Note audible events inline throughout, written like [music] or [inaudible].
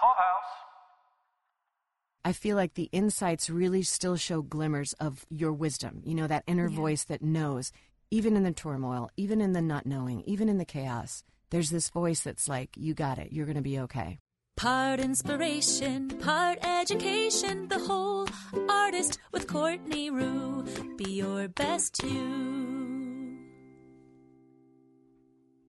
Clubhouse. I feel like the insights really still show glimmers of your wisdom, you know, that inner Yeah. voice that knows, even in the turmoil, even in the not knowing, even in the chaos. There's this voice that's like, you got it, you're going to be okay. Part inspiration, part education, the whole artist with Courtney Rioux. Be your best you.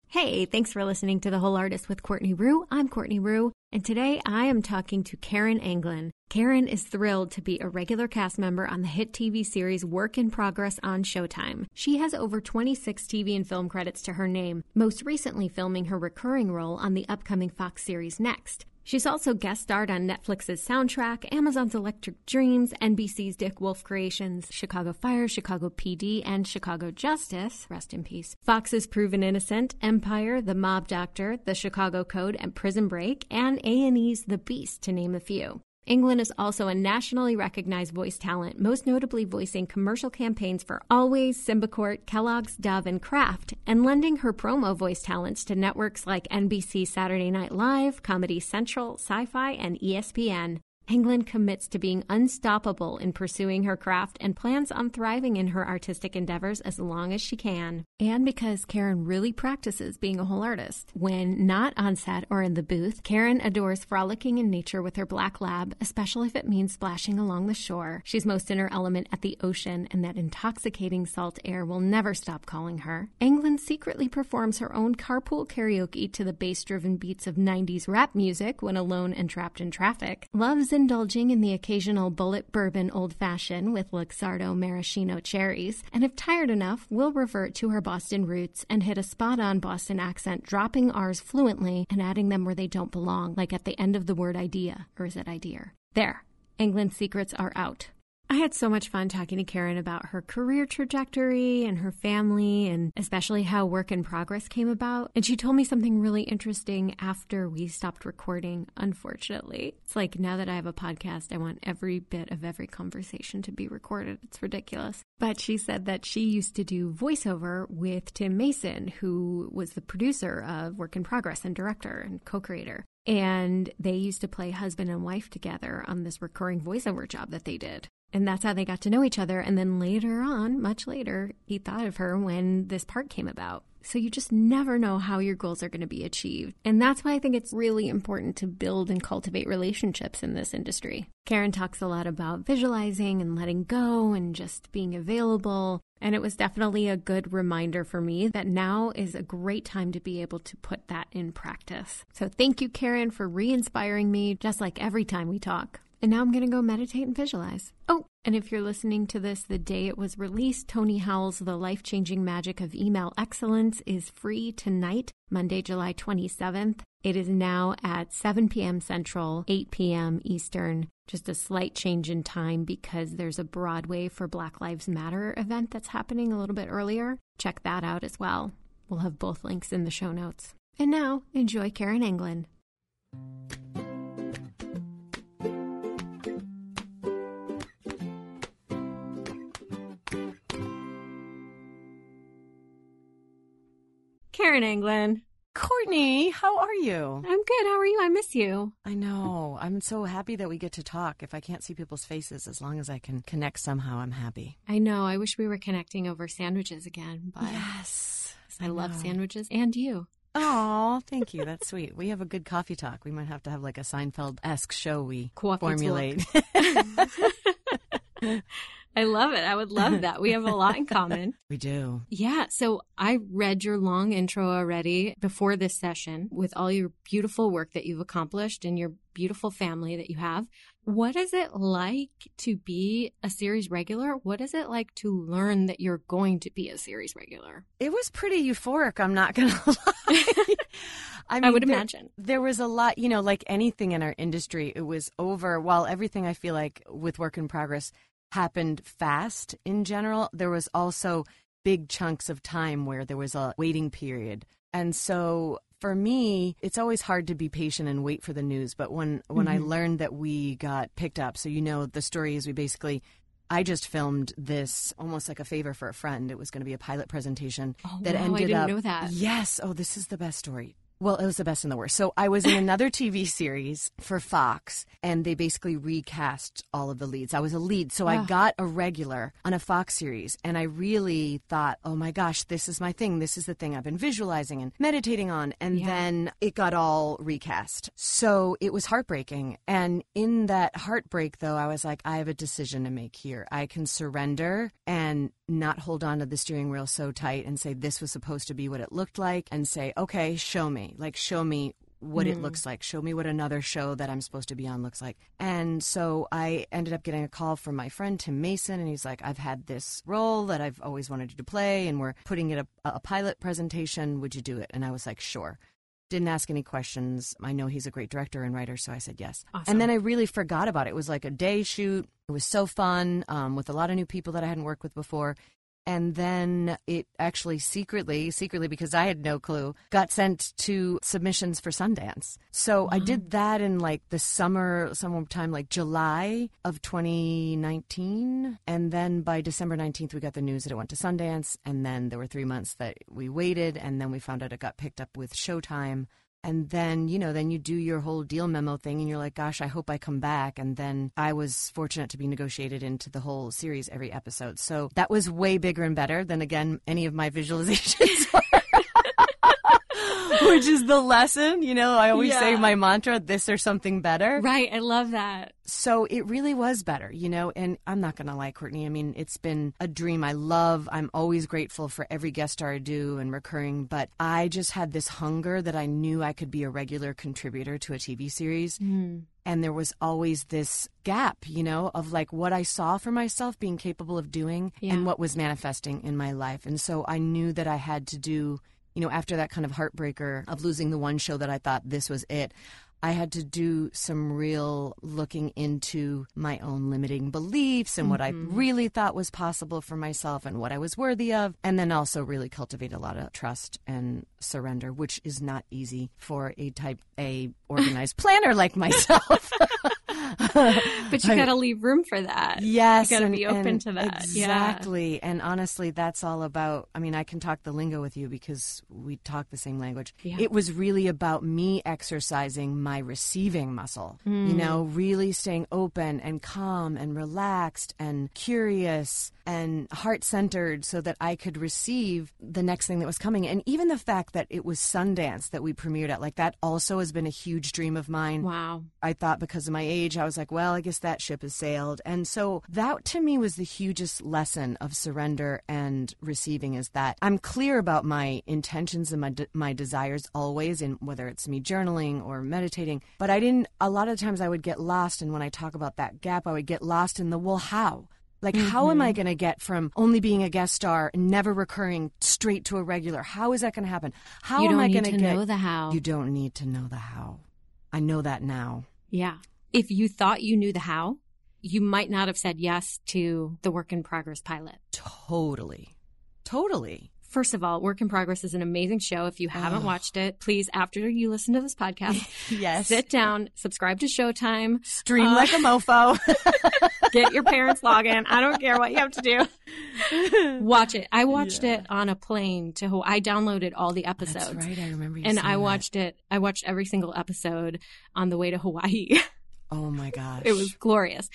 Hey, thanks for listening to The Whole Artist with Courtney Rioux. I'm Courtney Rioux, and today I am talking to Karin Anglin. Karin is thrilled to be a regular cast member on the hit TV series Work in Progress on Showtime. She has over 26 TV and film credits to her name, most recently filming her recurring role on the upcoming Fox series Next. She's also guest starred on Netflix's soundtrack, Amazon's Electric Dreams, NBC's Dick Wolf Creations, Chicago Fire, Chicago PD, and Chicago Justice. Rest in peace. Fox's Proven Innocent, Empire, The Mob Doctor, The Chicago Code, and Prison Break, and A&E's The Beast, to name a few. Anglin is also a nationally recognized voice talent, most notably voicing commercial campaigns for Always, Symbicort, Kellogg's, Dove, and Kraft, and lending her promo voice talents to networks like NBC Saturday Night Live, Comedy Central, Sci Fi, and ESPN. Anglin commits to being unstoppable in pursuing her craft and plans on thriving in her artistic endeavors as long as she can. And because Karin really practices being a whole artist. When not on set or in the booth, Karin adores frolicking in nature with her black lab, especially if it means splashing along the shore. She's most in her element at the ocean, and that intoxicating salt air will never stop calling her. Anglin secretly performs her own carpool karaoke to the bass driven beats of 90s rap music when alone and trapped in traffic. Loves indulging in the occasional Bulleit bourbon old fashioned with Luxardo maraschino cherries, and if tired enough, will revert to her Boston roots and hit a spot on Boston accent, dropping R's fluently and adding them where they don't belong, like at the end of the word idea, or is it idea? There. Anglin's secrets are out. I had so much fun talking to Karin about her career trajectory and her family, and especially how Work in Progress came about. And she told me something really interesting after we stopped recording, unfortunately. It's like now that I have a podcast, I want every bit of every conversation to be recorded. It's ridiculous. But she said that she used to do voiceover with Tim Mason, who was the producer of Work in Progress and director and co creator. And they used to play husband and wife together on this recurring voiceover job that they did. And that's how they got to know each other. And then later on, much later, he thought of her when this part came about. So you just never know how your goals are going to be achieved. And that's why I think it's really important to build and cultivate relationships in this industry. Karin talks a lot about visualizing and letting go and just being available. And it was definitely a good reminder for me that now is a great time to be able to put that in practice. So thank you, Karin, for re inspiring me, just like every time we talk. And now I'm going to go meditate and visualize. Oh, and if you're listening to this the day it was released, Tony Howell's The Life Changing Magic of Email Excellence is free tonight, Monday, July 27th. It is now at 7 p.m. Central, 8 p.m. Eastern. Just a slight change in time because there's a Broadway for Black Lives Matter event that's happening a little bit earlier. Check that out as well. We'll have both links in the show notes. And now, enjoy Karin Anglin. Karin Anglin. Courtney, how are you? I'm good. How are you? I miss you. I know. I'm so happy that we get to talk. If I can't see people's faces, as long as I can connect somehow, I'm happy. I know. I wish we were connecting over sandwiches again, but Yes. I love sandwiches and you. Oh, thank you. That's sweet. We have a good coffee talk. We might have to have like a Seinfeld esque show we Coffee formulate. [laughs] [laughs] I love it. I would love that. We have a lot in common. [laughs] we do. Yeah. So I read your long intro already before this session with all your beautiful work that you've accomplished and your beautiful family that you have. What is it like to be a series regular? What is it like to learn that you're going to be a series regular? It was pretty euphoric, I'm not going [laughs] to lie. [laughs] I would there- imagine. There was a lot, you know, like anything in our industry, it was over. While everything I feel like with work in progress happened fast in general, there was also big chunks of time where there was a waiting period. And so for me, it's always hard to be patient and wait for the news. But when, when I Mhm. learned that we got picked up, so you know, the story is we basically I just filmed this almost like a favor for a friend. It was going to be a pilot presentation Oh, that wow, I ended didn't up. know that. Yes. Oh, this is the best story. Well, it was the best and the worst. So I was in another TV series for Fox, and they basically recast all of the leads. I was a lead, so I ah. got a regular on a Fox series, and I really thought, oh my gosh, this is my thing. This is the thing I've been visualizing and meditating on. And Yeah. then it got all recast. So it was heartbreaking. And in that heartbreak, though, I was like, I have a decision to make here. I can surrender and not hold on to the steering wheel so tight and say, this was supposed to be what it looked like, and say, okay, show me. Like, show me what it looks like. Show me what another show that I'm supposed to be on looks like. And so I ended up getting a call from my friend Tim Mason, and he's like, I've had this role that I've always wanted you to play, and we're putting it a, a pilot presentation. Would you do it? And I was like, sure. Didn't ask any questions. I know he's a great director and writer, so I said yes. Awesome. And then I really forgot about it. It was like a day shoot. It was so fun um, with a lot of new people that I hadn't worked with before. And then it actually secretly, secretly because I had no clue, got sent to submissions for Sundance. So I mm-hmm. did that in like the summer, sometime like July of 2019. And then by December 19th, we got the news that it went to Sundance. And then there were three months that we waited. And then we found out it got picked up with Showtime. And then, you know, then you do your whole deal memo thing and you're like, gosh, I hope I come back. And then I was fortunate to be negotiated into the whole series every episode. So that was way bigger and better than, again, any of my [laughs] visualizations [laughs] were. [laughs] Which is the lesson, you know. I always say my mantra, this or something better Right. I love that. so it really was better, you know. And I'm not gonna lie, Courtney. I mean, it's been a dream. I love. I'm always grateful for every guest star I do and recurring. But I just had this hunger that I knew I could be a regular contributor to a TV series. Mm. And there was always this gap, you know, of like what I saw for myself being capable of doing Yeah. and what was manifesting in my life. And so I knew that I had to do, you know, after that kind of heartbreaker of losing the one show that I thought this was it, I had to do some real looking into my own limiting beliefs and what I mm-hmm. really thought was possible for myself and what I was worthy of. And then also really cultivate a lot of trust and surrender, which is not easy for a type A organized [laughs] planner like myself. [laughs] But you got to leave room for that. Yes, You gotta be open to that. Yeah. Exactly, and honestly, that's all about. I mean, I can talk the lingo with you because we talk the same language. Yeah. It was really about me exercising my receiving muscle. Mm. You know, really staying open and calm and relaxed and curious and heart centered, so that I could receive the next thing that was coming. And even the fact that it was Sundance that we premiered at, like that, also has been a huge dream of mine. Wow. I thought because of my age, I was like, well, I guess that ship has sailed. And so that to me was the hugest lesson of surrender and receiving is that I'm clear about my intentions and my, de- my desires always, in whether it's me journaling or meditating. But I didn't, a lot of times I would get lost. And when I talk about that gap, I would get lost in the, well, how? Like, how am I mm-hmm. going to get from only being a guest star, never recurring, straight to a regular? How is that going to happen? How you am don't I need going to know the how. You don't need to know the how. I know that now. Yeah. If you thought you knew the how, you might not have said yes to the work in progress pilot. Totally. Totally. First of all, Work in Progress is an amazing show. If you haven't Oh. watched it, please, after you listen to this podcast, [laughs] Yes. sit down, subscribe to Showtime, Stream Uh, like a mofo. [laughs] get your parents' login. I don't care what you have to do. [laughs] Watch it. I watched Yeah. it on a plane to Hawaii. I downloaded all the episodes. That's right. I remember you And I that. watched it. I watched every single episode on the way to Hawaii. Oh my gosh. It was glorious.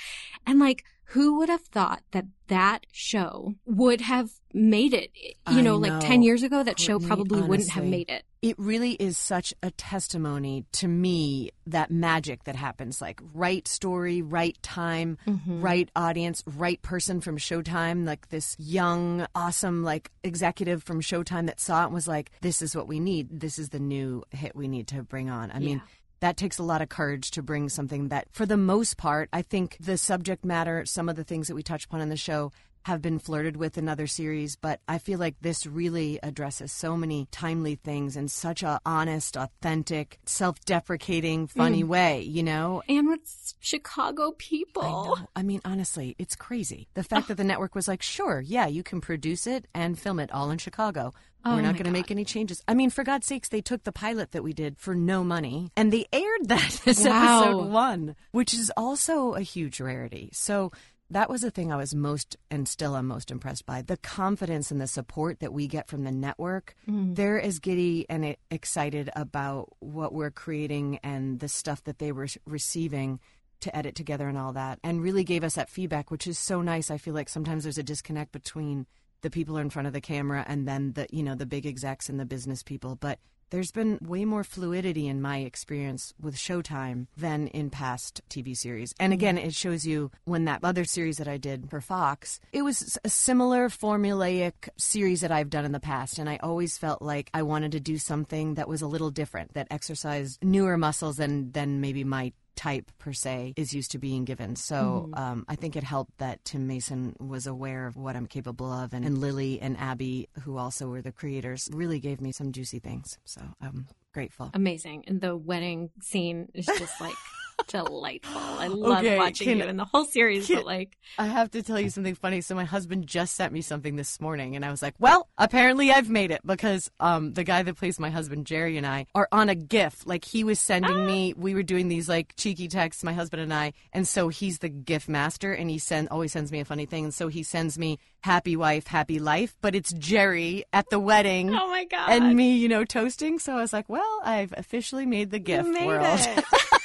And like, who would have thought that that show would have made it? You I know, like 10 years ago, that show Courtney, probably wouldn't have made it. It really is such a testimony to me that magic that happens like right story, right time, Mm-hmm. right audience, right person from Showtime, like this young, awesome, like executive from Showtime that saw it and was like, this is what we need. This is the new hit we need to bring on. I mean, Yeah. That takes a lot of courage to bring something that, for the most part, I think the subject matter, some of the things that we touch upon in the show, have been flirted with in other series, but I feel like this really addresses so many timely things in such a honest, authentic, self-deprecating, mm. funny way, you know? And with Chicago people. I know. I mean, honestly, it's crazy. The fact that the network was like, sure, yeah, you can produce it and film it all in Chicago. Oh We're not going to make any changes. I mean, for God's sakes, they took the pilot that we did for no money and they aired [laughs] that as Wow. episode one, which is also a huge rarity. So that was the thing I was most and still am most impressed by. The confidence and the support that we get from the network. Mm-hmm. They're as giddy and excited about what we're creating and the stuff that they were receiving to edit together and all that, and really gave us that feedback, which is so nice. I feel like sometimes there's a disconnect between the people are in front of the camera and then the you know the big execs and the business people, but there's been way more fluidity in my experience with Showtime than in past TV series. And mm-hmm. again, it shows you when that other series that I did for Fox, it was a similar formulaic series that I've done in the past. And I always felt like I wanted to do something that was a little different, that exercised newer muscles than, than maybe my type per se is used to being given. So um, I think it helped that Tim Mason was aware of what I'm capable of, and, and Lily and Abby, who also were the creators, really gave me some juicy things. So I'm grateful. Amazing. And the wedding scene is just like [laughs] delightful. I love Okay, watching can- you in the whole series, can- but like, I have to tell you something funny. So my husband just sent me something this morning, and I was like, "Well, apparently I've made it because um, the guy that plays my husband, Jerry, and I are on a GIF. Like he was sending me, we were doing these like cheeky texts, my husband and I, and so he's the GIF master, and he send always sends me a funny thing, and so he sends me "Happy Wife, Happy Life," but it's Jerry at the wedding. oh my God. And me, you know, toasting. So I was like, "Well, I've officially made the GIF made world." [laughs]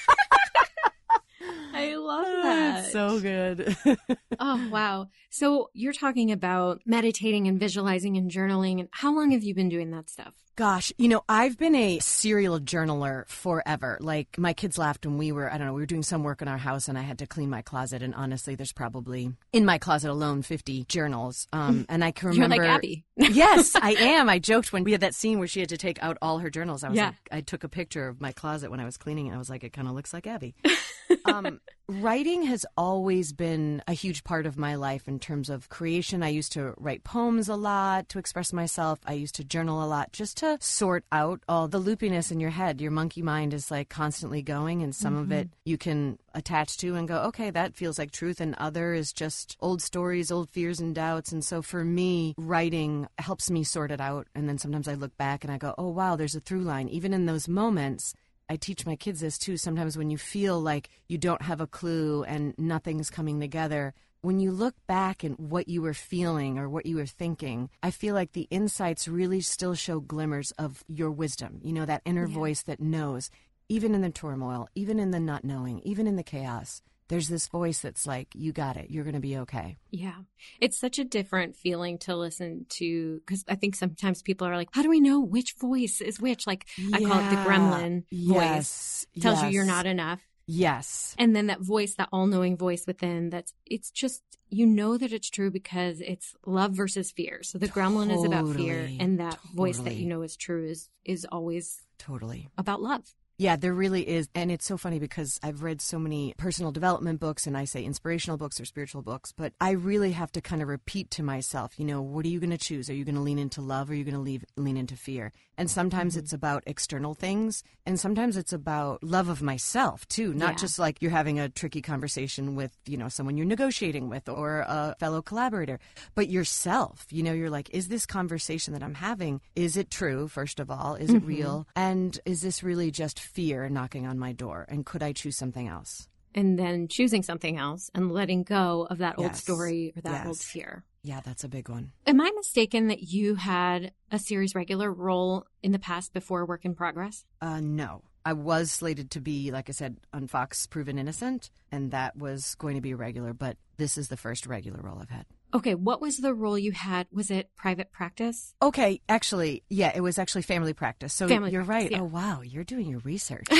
love ah, that. It's so good. [laughs] oh, wow. So you're talking about meditating and visualizing and journaling. And how long have you been doing that stuff? Gosh, you know, I've been a serial journaler forever. Like, my kids laughed when we were, I don't know, we were doing some work in our house and I had to clean my closet. And honestly, there's probably in my closet alone 50 journals. Um, [laughs] and I can remember. You're like Abby. [laughs] yes, I am. I joked when we had that scene where she had to take out all her journals. I was Yeah. like, I took a picture of my closet when I was cleaning it. I was like, it kind of looks like Abby. [laughs] um, writing has always been a huge part of my life in terms of creation. I used to write poems a lot to express myself. I used to journal a lot just to sort out all the loopiness in your head. Your monkey mind is like constantly going, and some of it mm-hmm. you can attach to and go, okay, that feels like truth, and other is just old stories, old fears and doubts. And so for me, writing helps me sort it out. And then sometimes I look back and I go, oh, wow, there's a through line. Even in those moments, I teach my kids this too. Sometimes when you feel like you don't have a clue and nothing's coming together, when you look back at what you were feeling or what you were thinking, I feel like the insights really still show glimmers of your wisdom. You know, that inner Yeah. voice that knows, even in the turmoil, even in the not knowing, even in the chaos. There's this voice that's like, you got it. You're going to be okay. Yeah. It's such a different feeling to listen to because I think sometimes people are like, how do we know which voice is which? Like, I call it the Yeah. gremlin voice. Yes. Tells you you're not enough. Yes. And then that voice, that all knowing voice within, that's, it's just, you know that it's true because it's love versus fear. So the gremlin is about fear and that voice that you know is true is, is always Totally. about love. Yeah, there really is. And it's so funny because I've read so many personal development books and I say inspirational books or spiritual books, but I really have to kind of repeat to myself, you know, what are you going to choose? Are you going to lean into love or are you going to leave, lean into fear? And sometimes mm-hmm. it's about external things and sometimes it's about love of myself too, not Yeah. just like you're having a tricky conversation with, you know, someone you're negotiating with or a fellow collaborator, but yourself, you know, you're like, is this conversation that I'm having, is it true, first of all? Is it mm-hmm. real? And is this really just fear knocking on my door? And could I choose something else? And then choosing something else and letting go of that old Yes. story or that old fear. Yeah, that's a big one. Am I mistaken that you had a series regular role in the past before Work in Progress? Uh, no. I was slated to be, like I said, on Fox Proven Innocent, and that was going to be a regular, but this is the first regular role I've had. Okay, what was the role you had? Was it private practice? Okay, actually, yeah, it was actually family practice. So Family you're practice, right. yeah. Oh, wow, you're doing your research. [laughs]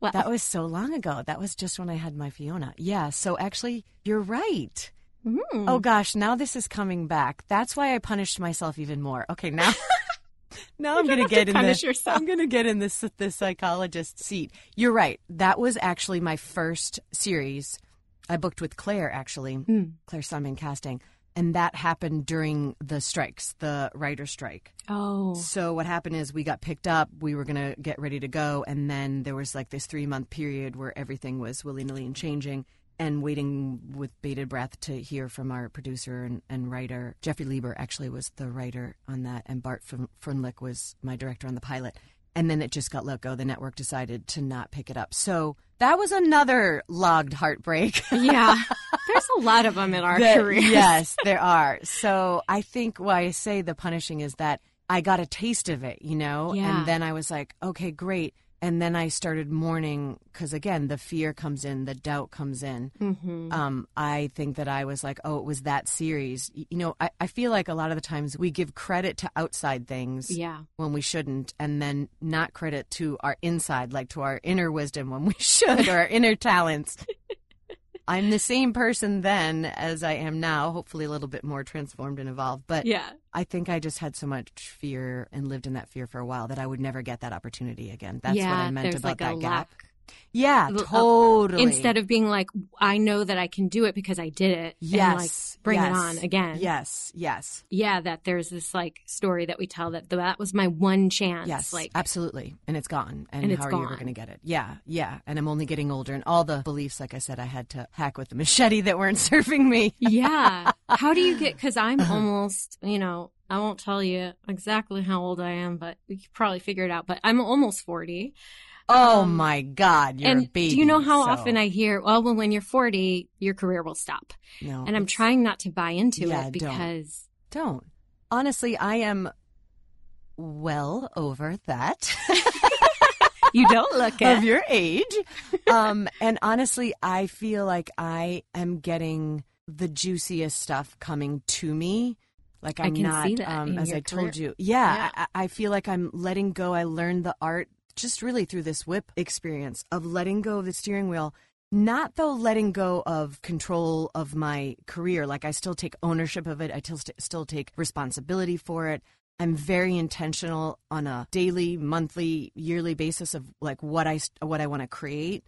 Well, that was so long ago. That was just when I had my Fiona. Yeah, so actually, you're right. Mm. Oh gosh, now this is coming back. That's why I punished myself even more. Okay, now [laughs] now I'm going to have to get in the yourself. I'm to get in this the psychologist seat. You're right. That was actually my first series. I booked with Claire actually. Mm. Claire Simon casting. And that happened during the strikes, the writer strike. Oh, So what happened is we got picked up. We were gonna get ready to go, and then there was like this three month period where everything was willy nilly and changing, and waiting with bated breath to hear from our producer and, and writer. Jeffrey Lieber actually was the writer on that, and Bart Freundlich was my director on the pilot. and then it just got let go. The network decided to not pick it up. So that was another logged heartbreak. [laughs] yeah. There's a lot of them in our That- careers. Yes, there are. So I think why I say the punishing is that I got a taste of it, you know? Yeah. And then I was like, okay, great. And then I started mourning because, again, the fear comes in, the doubt comes in. Mm-hmm. Um, I think that I was like, oh, it was that series. You know, I, I feel like a lot of the times we give credit to outside things Yeah. when we shouldn't, and then not credit to our inside, like to our inner wisdom when we [laughs] should, or our inner talents. [laughs] I'm the same person then as I am now, hopefully a little bit more transformed and evolved. But Yeah. I think I just had so much fear and lived in that fear for a while that I would never get that opportunity again. That's yeah, what I meant about like that gap. lack. Yeah, uh, totally. Instead of being like, I know that I can do it because I did it. yes, And like bring yes, it on again. Yes, yes, Yeah, that there's this like story that we tell that that was my one chance. yes, Like absolutely. And it's gone. And, And it's how are you ever going to get it? Yeah, yeah. And I'm only getting older, and all the beliefs, like I said, I had to hack with the machete that weren't [laughs] serving me. yeah. [laughs] How do you get? Because I'm almost, you know, I won't tell you exactly how old I am, but we could probably figure it out. But I'm almost 40. Oh Um, my God, you're and a baby. do you know how so- often I hear, well, well, when you're 40, your career will stop? No, And I'm trying not to buy into Yeah, it don't. because, Don't. Honestly, I am well over that. [laughs] you don't look [laughs] of your age. um, and honestly, I feel like I am getting the juiciest stuff coming to me. Like I I'm can not, see that um, as I told you. Yeah, Yeah. I, I feel like I'm letting go. I learned the art just really through this whip experience of letting go of the steering wheel. Not though letting go of control of my career. Like I still take ownership of it. I still still take responsibility for it. I'm very intentional on a daily, monthly, yearly basis of like what I what I want to create.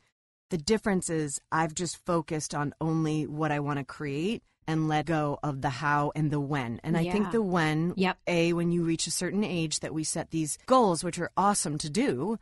The difference is I've just focused on only what I want to create and let go of the how and the when. And I Yeah. think the when, Yep. a when you reach a certain age that we set these goals, which are awesome to do.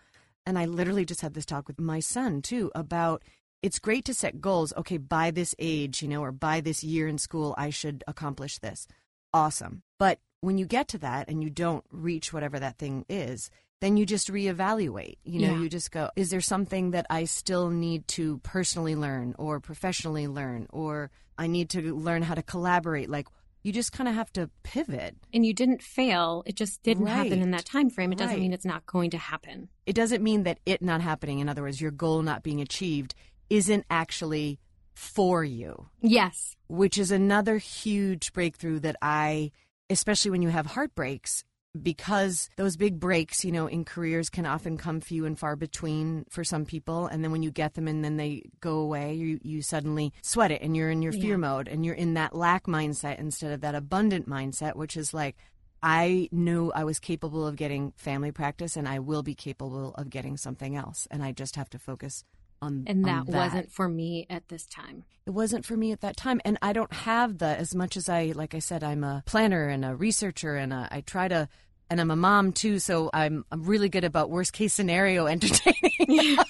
And I literally just had this talk with my son too about it's great to set goals. Okay, by this age, you know, or by this year in school, I should accomplish this. Awesome. But when you get to that and you don't reach whatever that thing is, then you just reevaluate. You know, Yeah. you just go, is there something that I still need to personally learn or professionally learn or I need to learn how to collaborate? Like you just kind of have to pivot. And you didn't fail. It just didn't happen in that time frame. It doesn't Right. mean it's not going to happen. It doesn't mean that it not happening, in other words, your goal not being achieved, isn't actually for you. Yes. which is another huge breakthrough that I, especially when you have heartbreaks, because those big breaks, you know, in careers can often come few and far between for some people. And then when you get them and then they go away, you, you suddenly sweat it and you're in your fear Yeah. mode and you're in that lack mindset instead of that abundant mindset, which is like, I knew I was capable of getting family practice and I will be capable of getting something else. And I just have to focus on And on that, wasn't for me at this time. it wasn't for me at that time and i don't have the as much as i like i said i'm a planner and a researcher and a, i try to and i'm a mom too so i'm, I'm really good about worst case scenario [laughs] entertaining. [laughs]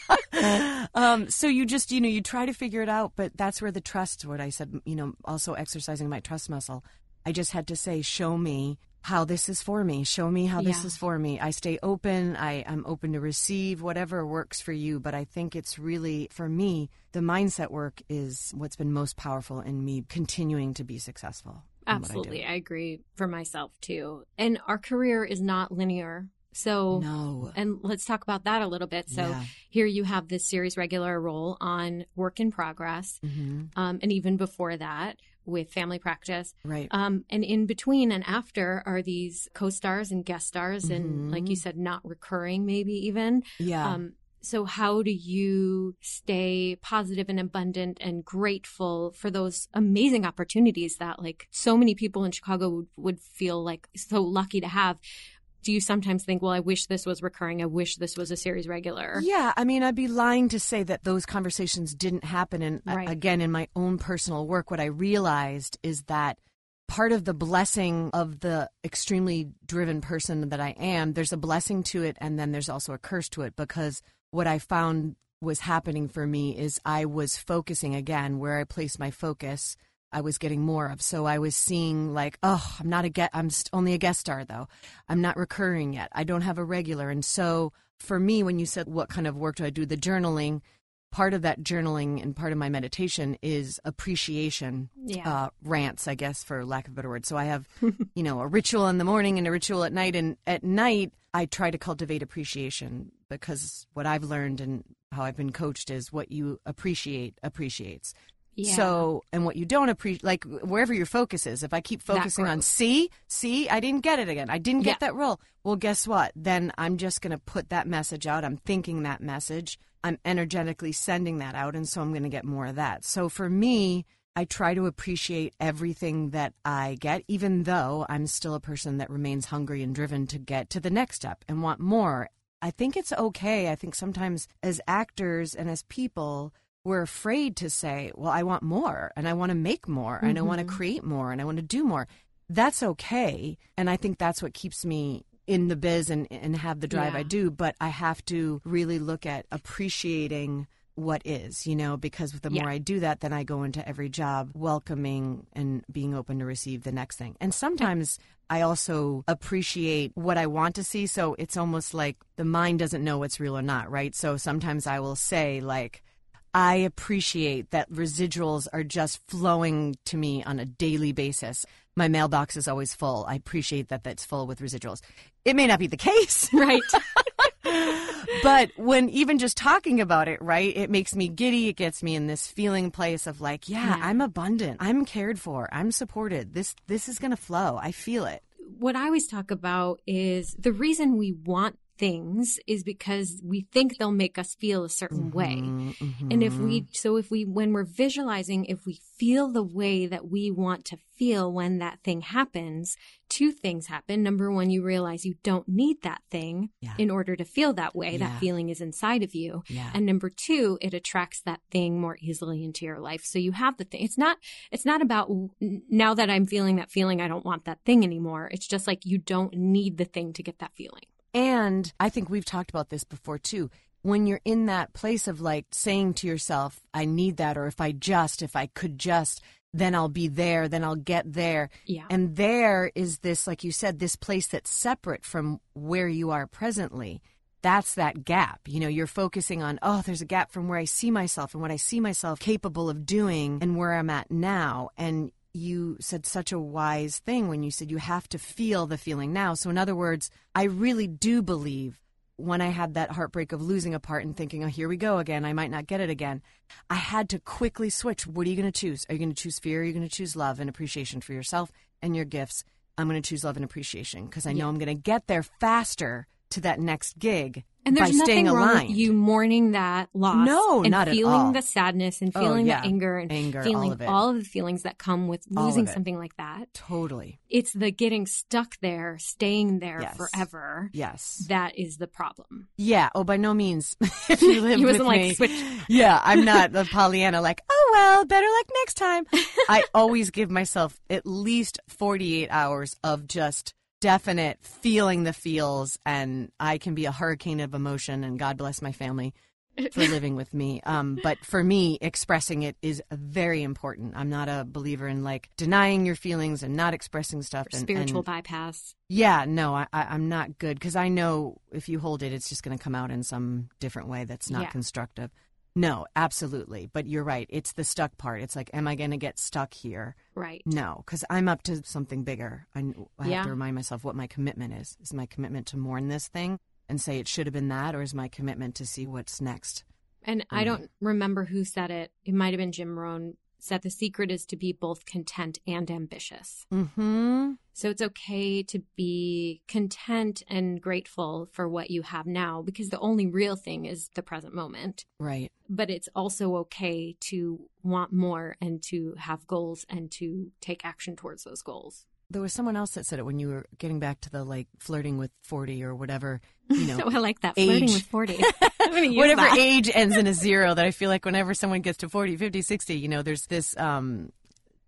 Um, so you just you know you try to figure it out but that's where the trust what i said you know also exercising my trust muscle. I just had to say show me how this is for me. Show me how this Yeah. is for me. I stay open. I am open to receive whatever works for you but i think it's really for me the mindset work is what's been most powerful in me continuing to be successful what I. Absolutely. I, agree for myself too. And our career is not linear. So, no and let's talk about that a little bit. So, Yeah. here you have this series regular role on work in progress. hmm Um, and even before that, with family practice. right Um, and in between and after are these co stars and guest stars, and like you said, not recurring, maybe even. yeah Um, so, how do you stay positive and abundant and grateful for those amazing opportunities that, like, so many people in Chicago would, would feel like so lucky to have? Do you sometimes think, well, I wish this was recurring. I wish this was a series regular? Yeah, I mean, I'd be lying to say that those conversations didn't happen. And uh, Right. again, in my own personal work, what I realized is that part of the blessing of the extremely driven person that I am, there's a blessing to it, and then there's also a curse to it because what I found was happening for me is I was focusing again where I placed my focus. I was getting more of. So I was seeing like, oh, I'm not a get. I'm only a guest star though. I'm not recurring yet. I don't have a regular, and so for me, when you said what kind of work do I do, the journaling, part of that journaling and part of my meditation is appreciation Yeah. uh, rants, I guess, for lack of a better word. So I have, [laughs] you know, a ritual in the morning and a ritual at night. And at night, I try to cultivate appreciation because what I've learned and how I've been coached is what you appreciate appreciates. yeah. So, and what you don't appreciate, like wherever your focus is, if I keep focusing on see, see, I didn't get it again. I didn't get Yeah. that role. Well, guess what? Then I'm just going to put that message out. I'm thinking that message. I'm energetically sending that out. And so I'm going to get more of that. So for me, I try to appreciate everything that I get, even though I'm still a person that remains hungry and driven to get to the next step and want more. I think it's okay. I think sometimes as actors and as people, we're afraid to say, well, I want more and I want to make more and I want to mm-hmm. create more and I want to do more. That's okay. And I think that's what keeps me in the biz and, and have the drive Yeah. I do. But I have to really look at appreciating what is, you know, because the Yeah. more I do that, then I go into every job welcoming and being open to receive the next thing. And sometimes I also appreciate what I want to see. So it's almost like the mind doesn't know what's real or not, right? So sometimes I will say, like, I appreciate that residuals are just flowing to me on a daily basis. My mailbox is always full. I appreciate that that's full with residuals. It may not be the case, [laughs] right. but when even just talking about it, right, it makes me giddy. It gets me in this feeling place of like, yeah, Yeah. I'm abundant. I'm cared for. I'm supported. This this is going to flow. I feel it. what I always talk about is the reason we want things is because we think they'll make us feel a certain way. Mm-hmm. And if we, so if we, when we're visualizing, if we feel the way that we want to feel when that thing happens, two things happen. Number one, you realize you don't need that thing Yeah. in order to feel that way. Yeah. That feeling is inside of you. Yeah. And number two, it attracts that thing more easily into your life. So you have the thing. It's not, it's not about now that I'm feeling that feeling, I don't want that thing anymore. It's just like you don't need the thing to get that feeling. And I think we've talked about this before too. When you're in that place of like saying to yourself, I need that, or if I just, if I could just, then I'll be there, then I'll get there. Yeah. And there is this, like you said, this place that's separate from where you are presently. That's that gap. You know, you're focusing on, oh, there's a gap from where I see myself and what I see myself capable of doing and where I'm at now. And you said such a wise thing when you said you have to feel the feeling now. So, in other words, I really do believe when I had that heartbreak of losing a part and thinking, oh, here we go again, I might not get it again, I had to quickly switch. What are you going to choose? Are you going to choose fear? Are you going to choose love and appreciation for yourself and your gifts? I'm going to choose love and appreciation because I know I'm going to get there faster to that next gig And there's nothing staying wrong aligned. with you mourning that loss. No, and not at feeling all. the sadness and Oh, feeling yeah. the anger and Anger, all feeling of it. all of the feelings that come with losing something like that. Totally. It's the getting stuck there, staying there Yes. forever. Yes. That is the problem. Yeah. Oh, by no means. [laughs] if you live [laughs] He with wasn't like, me, switch. yeah, I'm [laughs] not the Pollyanna. Like, oh well, better luck next time. I always give myself at least 48 hours of just definite feeling the feels, and I can be a hurricane of emotion. And God bless my family for [laughs] living with me. Um, but for me, expressing it is very important. I'm not a believer in like denying your feelings and not expressing stuff. And, Spiritual and- bypass. yeah, no, I, I'm not good because I know if you hold it, it's just going to come out in some different way that's not Yeah. constructive. No, absolutely. But you're right. It's the stuck part. It's like, am I going to get stuck here? Right. No, because I'm up to something bigger. I, I Yeah. have to remind myself what my commitment is. Is my commitment to mourn this thing and say it should have been that, or is my commitment to see what's next? And I Mhm. don't remember who said it. It might have been Jim Rohn. Said the secret is to be both content and ambitious. Mm-hmm. So it's okay to be content and grateful for what you have now because the only real thing is the present moment. Right. But it's also okay to want more and to have goals and to take action towards those goals. There was someone else that said it when you were getting back to the like flirting with 40 or whatever, you know. so [laughs] I like that flirting age. with 40. I'm gonna use whatever that. age [laughs] ends in a zero that I feel like whenever someone gets to 40, 50, 60, you know, there's this um,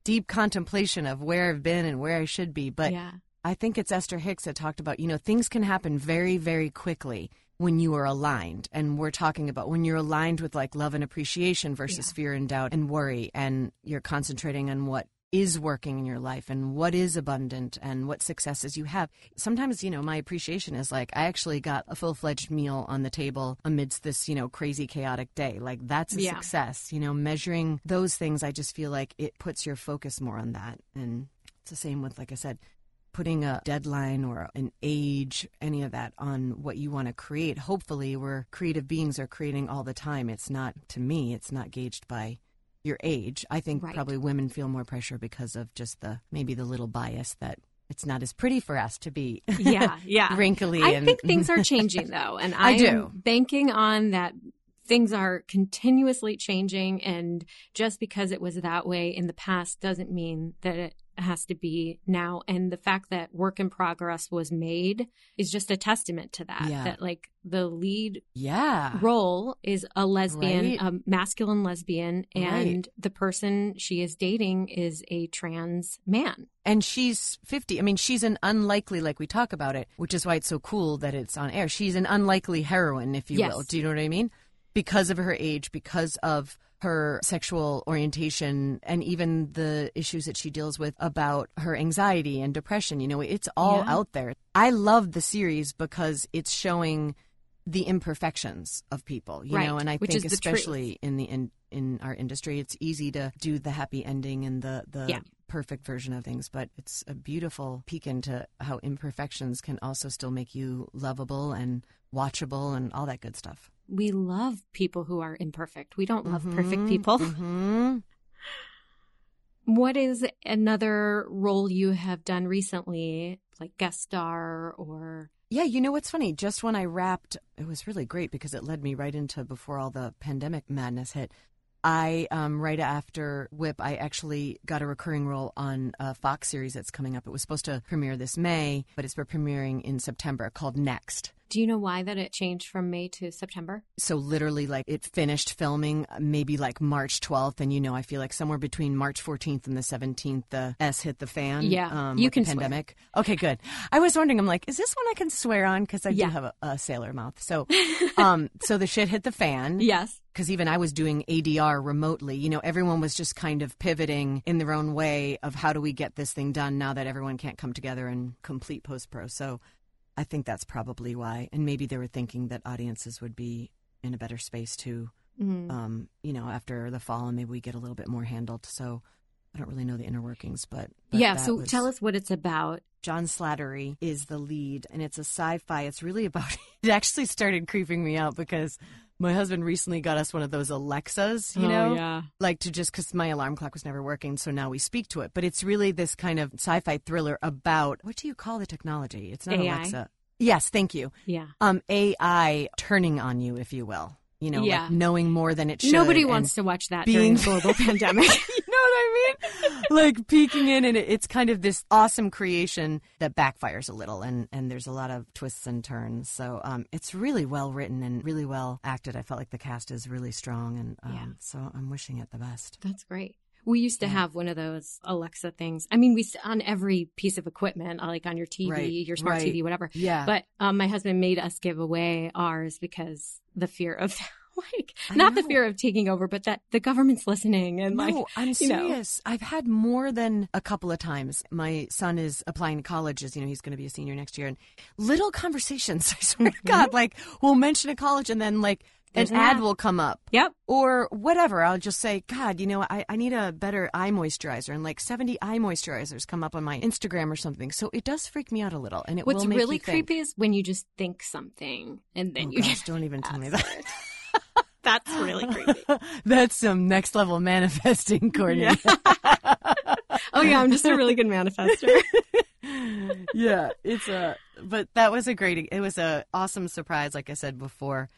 deep contemplation of where I've been and where I should be. But yeah. I think it's Esther Hicks that talked about, you know, things can happen very, very quickly when you are aligned. And we're talking about when you're aligned with like love and appreciation versus Yeah. fear and doubt and worry, and you're concentrating on what is working in your life and what is abundant and what successes you have. Sometimes, you know, my appreciation is like I actually got a full-fledged meal on the table amidst this, you know, crazy chaotic day. Like that's a Yeah. success. You know, measuring those things I just feel like it puts your focus more on that. And it's the same with like I said, putting a deadline or an age, any of that on what you want to create. Hopefully, we're creative beings are creating all the time. It's not, to me, it's not gauged by your age. I think Right. probably women feel more pressure because of just the maybe the little bias that it's not as pretty for us to be Yeah, yeah. [laughs] wrinkly. I and, think things are [laughs] changing though, and I I, do. banking on that things are continuously changing and just because it was that way in the past doesn't mean that it has to be now and the fact that work in progress was made is just a testament to that Yeah. that like the lead yeah. role is a lesbian Right. a masculine lesbian and Right. the person she is dating is a trans man And she's 50. I mean, she's an unlikely, like we talk about it, which is why it's so cool that it's on air. She's an unlikely heroine, if you Yes. will. Do you know what I mean? Because of her age, because of her sexual orientation, and even the issues that she deals with about her anxiety and depression. You know, it's all Yeah. out there. I love the series because it's showing the imperfections of people, you Right, know, and I which think especially in the in, in our industry, it's easy to do the happy ending and the the Yeah. perfect version of things, but it's a beautiful peek into how imperfections can also still make you lovable and watchable and all that good stuff. We love people who are imperfect we don't love perfect people [laughs] hmm What is another role you have done recently, like guest star or? Yeah, you know what's funny? Just when I wrapped, it was really great because it led me right into before all the pandemic madness hit. I, um, right after Whip, I actually got a recurring role on a Fox series that's coming up. It was supposed to premiere this May, but it's for premiering in September called Next. Do you know why that it changed from May to September? so literally like it finished filming maybe like march 12th and you know i feel like somewhere between march 14th and the 17th the s hit the fan Yeah, um, you can swear. pandemic okay good i was wondering i'm like is this one i can swear on because i Yeah. do have a, a sailor mouth so [laughs] um so the shit hit the fan Yes. because even I was doing ADR remotely, you know, everyone was just kind of pivoting in their own way of how do we get this thing done now that everyone can't come together and complete post pro. So I think that's probably why. And maybe they were thinking that audiences would be in a better space too, Mm. um, you know, after the fall and maybe we get a little bit more handled. So I don't really know the inner workings, but, but yeah. So was- tell us what it's about. John Slattery is the lead, and it's a sci-fi. It's really about. [laughs] It actually started creeping me out because my husband recently got us one of those Alexas, you Oh, know, yeah. like to just because my alarm clock was never working, so now we speak to it. But it's really this kind of sci-fi thriller about what do you call the technology? It's not AI? Alexa. Yes, thank you. Yeah. Um, AI turning on you, if you will. You know, Yeah. like knowing more than it should. Nobody wants to watch that being- during global [laughs] pandemic. [laughs] you know what I mean? Like peeking in, and it- it's kind of this awesome creation that backfires a little, and and there's a lot of twists and turns. So um, it's really well written and really well acted. I felt like the cast is really strong, and um, Yeah. so I'm wishing it the best. That's great. We used to Yeah. have one of those Alexa things. I mean, we on every piece of equipment, uh, like on your TV, Right, your smart right. TV, whatever. Yeah, But um, my husband made us give away ours because the fear of [laughs] like not the fear of taking over, but that the government's listening and like no, I'm you know. serious. I've had more than a couple of times. My son is applying to colleges. You know, he's going to be a senior next year, and little conversations. [laughs] I swear to God, like we'll mention a college, and then like There's an ad ad. will come up. Yep. or whatever. I'll just say, God, you know, I, I need a better eye moisturizer, and like seventy eye moisturizers come up on my Instagram or something. So it does freak me out a little, and it What's will make really you think, creepy is when you just think something and then Oh you get don't even tell me that. [laughs] that's really creepy. [laughs] That's some next level manifesting, Courtney. oh yeah, I'm just a really good manifester. [laughs] yeah, it's a. But that was a great. It was a awesome surprise. Like I said before,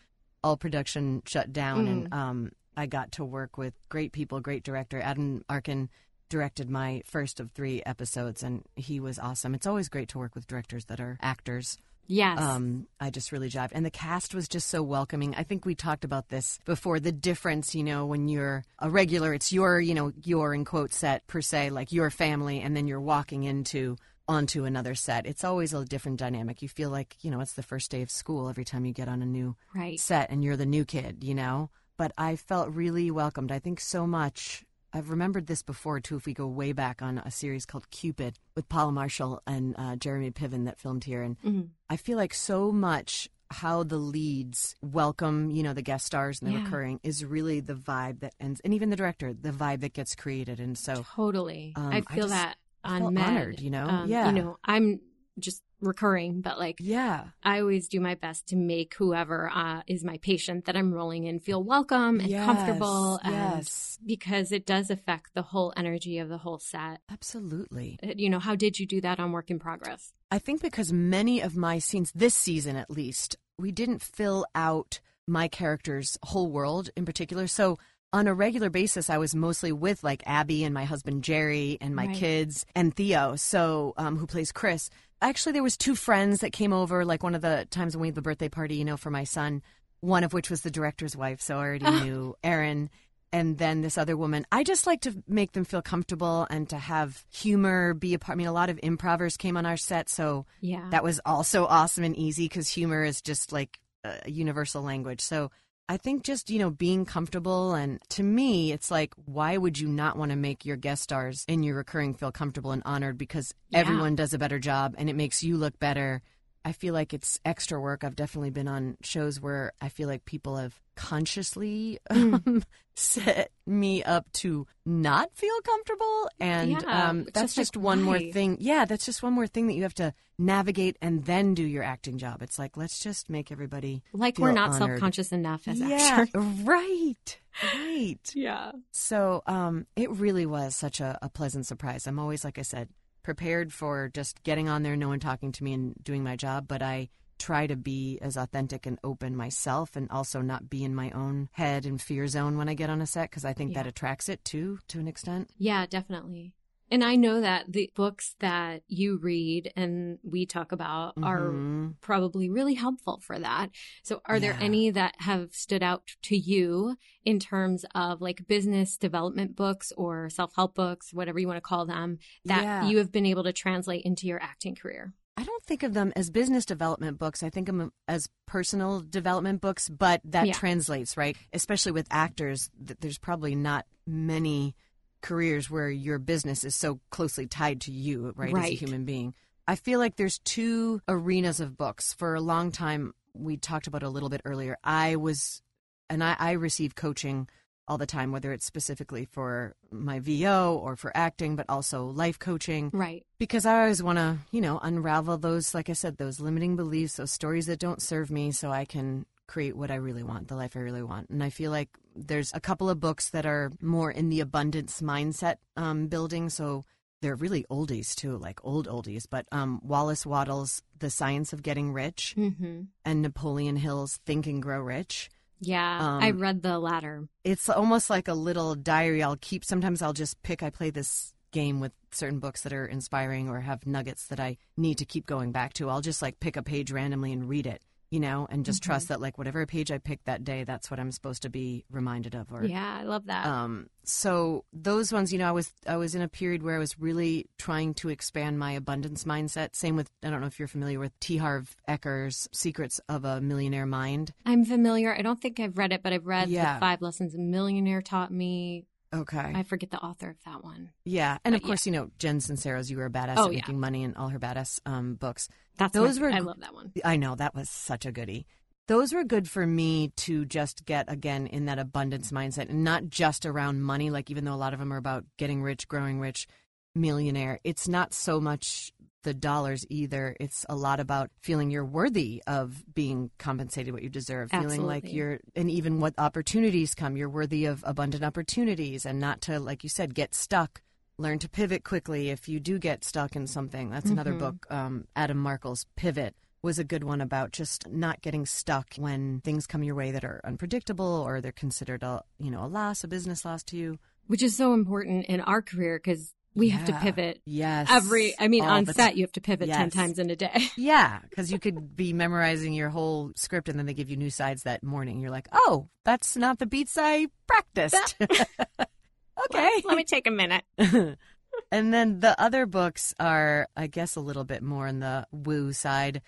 all production shut down, and um, I got to work with great people, great director Adam Arkin directed my first of three episodes, and he was awesome. It's always great to work with directors that are actors. Yes. Um, I just really jived, and the cast was just so welcoming. I think we talked about this before. The difference, you know, when you're a regular, it's your, you know, your in quote set per se, like your family, and then you're walking into onto another set. It's always a different dynamic. You feel like, you know, it's the first day of school every time you get on a new right. set and you're the new kid, you know. But I felt really welcomed. I think so much. I've remembered this before too. If we go way back on a series called Cupid with Paula Marshall and uh, Jeremy Piven that filmed here, and Mm-hmm. I feel like so much how the leads welcome, you know, the guest stars and the Yeah. recurring is really the vibe that ends, and even the director, the vibe that gets created. And so, Totally. Um, I I feel just- that I on Med. honored, you know? Um, Yeah. You know, I'm just recurring, but like yeah, I always do my best to make whoever uh, is my patient that I'm rolling in feel welcome and Yes, comfortable. And yes. because it does affect the whole energy of the whole set. absolutely. Uh, You know, how did you do that on Work in Progress? I think because many of my scenes, this season at least, we didn't fill out my character's whole world in particular. So on a regular basis, I was mostly with like Abby and my husband Jerry and my Right. kids and Theo, so um, who plays Chris. Actually, there was two friends that came over. Like one of the times when we had the birthday party, you know, for my son. One of which was the director's wife, so I already [laughs] knew Erin. And then this other woman. I just like to make them feel comfortable and to have humor be a part. I mean, a lot of improvers came on our set, so Yeah. that was also awesome and easy because humor is just like a universal language. So I think just, you know, being comfortable. And to me, it's like, why would you not want to make your guest stars and your recurring feel comfortable and honored because Yeah. everyone does a better job and it makes you look better? I feel like it's extra work. I've definitely been on shows where I feel like people have consciously um, [laughs] set me up to not feel comfortable. And Yeah, um, that's just like, one more thing. Yeah, that's just one more thing that you have to navigate and then do your acting job. It's like, let's just make everybody. like we're not self conscious enough as yeah, actors. [laughs] right. Right. Yeah. So um, it really was such a, a pleasant surprise. I'm always, like I said, prepared for just getting on there, no one talking to me and doing my job, but I try to be as authentic and open myself and also not be in my own head and fear zone when I get on a set because I think that attracts it too, to an extent. Yeah, definitely. And I know that the books that you read and we talk about are Mhm. probably really helpful for that. So, are there any that have stood out to you in terms of like business development books or self help books, whatever you want to call them, that Yeah. you have been able to translate into your acting career? I don't think of them as business development books. I think of them as personal development books, but that Yeah. translates, right? Especially with actors, th- there's probably not many careers where your business is so closely tied to you, right, as a human being. I feel like there's two arenas of books. For a long time, we talked about a little bit earlier. I was, and I, I receive coaching all the time, whether it's specifically for my VO or for acting, but also life coaching Right. because I always want to, you know, unravel those, like I said, those limiting beliefs, those stories that don't serve me, so I can create what I really want, the life I really want. And I feel like there's a couple of books that are more in the abundance mindset um, building. So they're really oldies too, like old oldies. But um, Wallace Wattles' The Science of Getting Rich hmm and Napoleon Hill's Think and Grow Rich. Yeah. Um, I read the latter. It's almost like a little diary I'll keep. Sometimes I'll just pick, I play this game with certain books that are inspiring or have nuggets that I need to keep going back to. I'll just like pick a page randomly and read it, you know, and just Mm-hmm. trust that like whatever page I pick that day, that's what I'm supposed to be reminded of. Or Yeah, I love that. um, so those ones, you know, I was I was in a period where I was really trying to expand my abundance mindset. Same with I don't know if you're familiar with T. Harv Eker's Secrets of a Millionaire Mind. I'm familiar. I don't think I've read it, but I've read Yeah. the Five Lessons a Millionaire taught me. Okay. I forget the author of that one. Yeah, and of But yeah. course, you know Jen Sincero's "You Were a Badass Oh, at yeah. Making Money" and all her badass um, books. That's Those my- were I love that one. I know that was such a goodie. Those were good for me to just get again in that abundance mindset, and not just around money. Like even though a lot of them are about getting rich, growing rich, millionaire. It's not so much the dollars either. It's a lot about feeling you're worthy of being compensated what you deserve, feeling like you're, and even what opportunities come, you're worthy of abundant opportunities, and not to, like you said, get stuck. Learn to pivot quickly if you do get stuck in something. That's another Mhm. book. Um, Adam Markel's Pivot was a good one about just not getting stuck when things come your way that are unpredictable or they're considered a you know a loss, a business loss to you. Which is so important in our career because we have to pivot Yes. every, I mean, all on set, you have to pivot 10 times in a day. [laughs] Yeah, because you could be memorizing your whole script and then they give you new sides that morning. You're like, oh, that's not the beats I practiced. [laughs] [laughs] okay. Let me take a minute. and then the other books are, I guess, a little bit more on the woo side.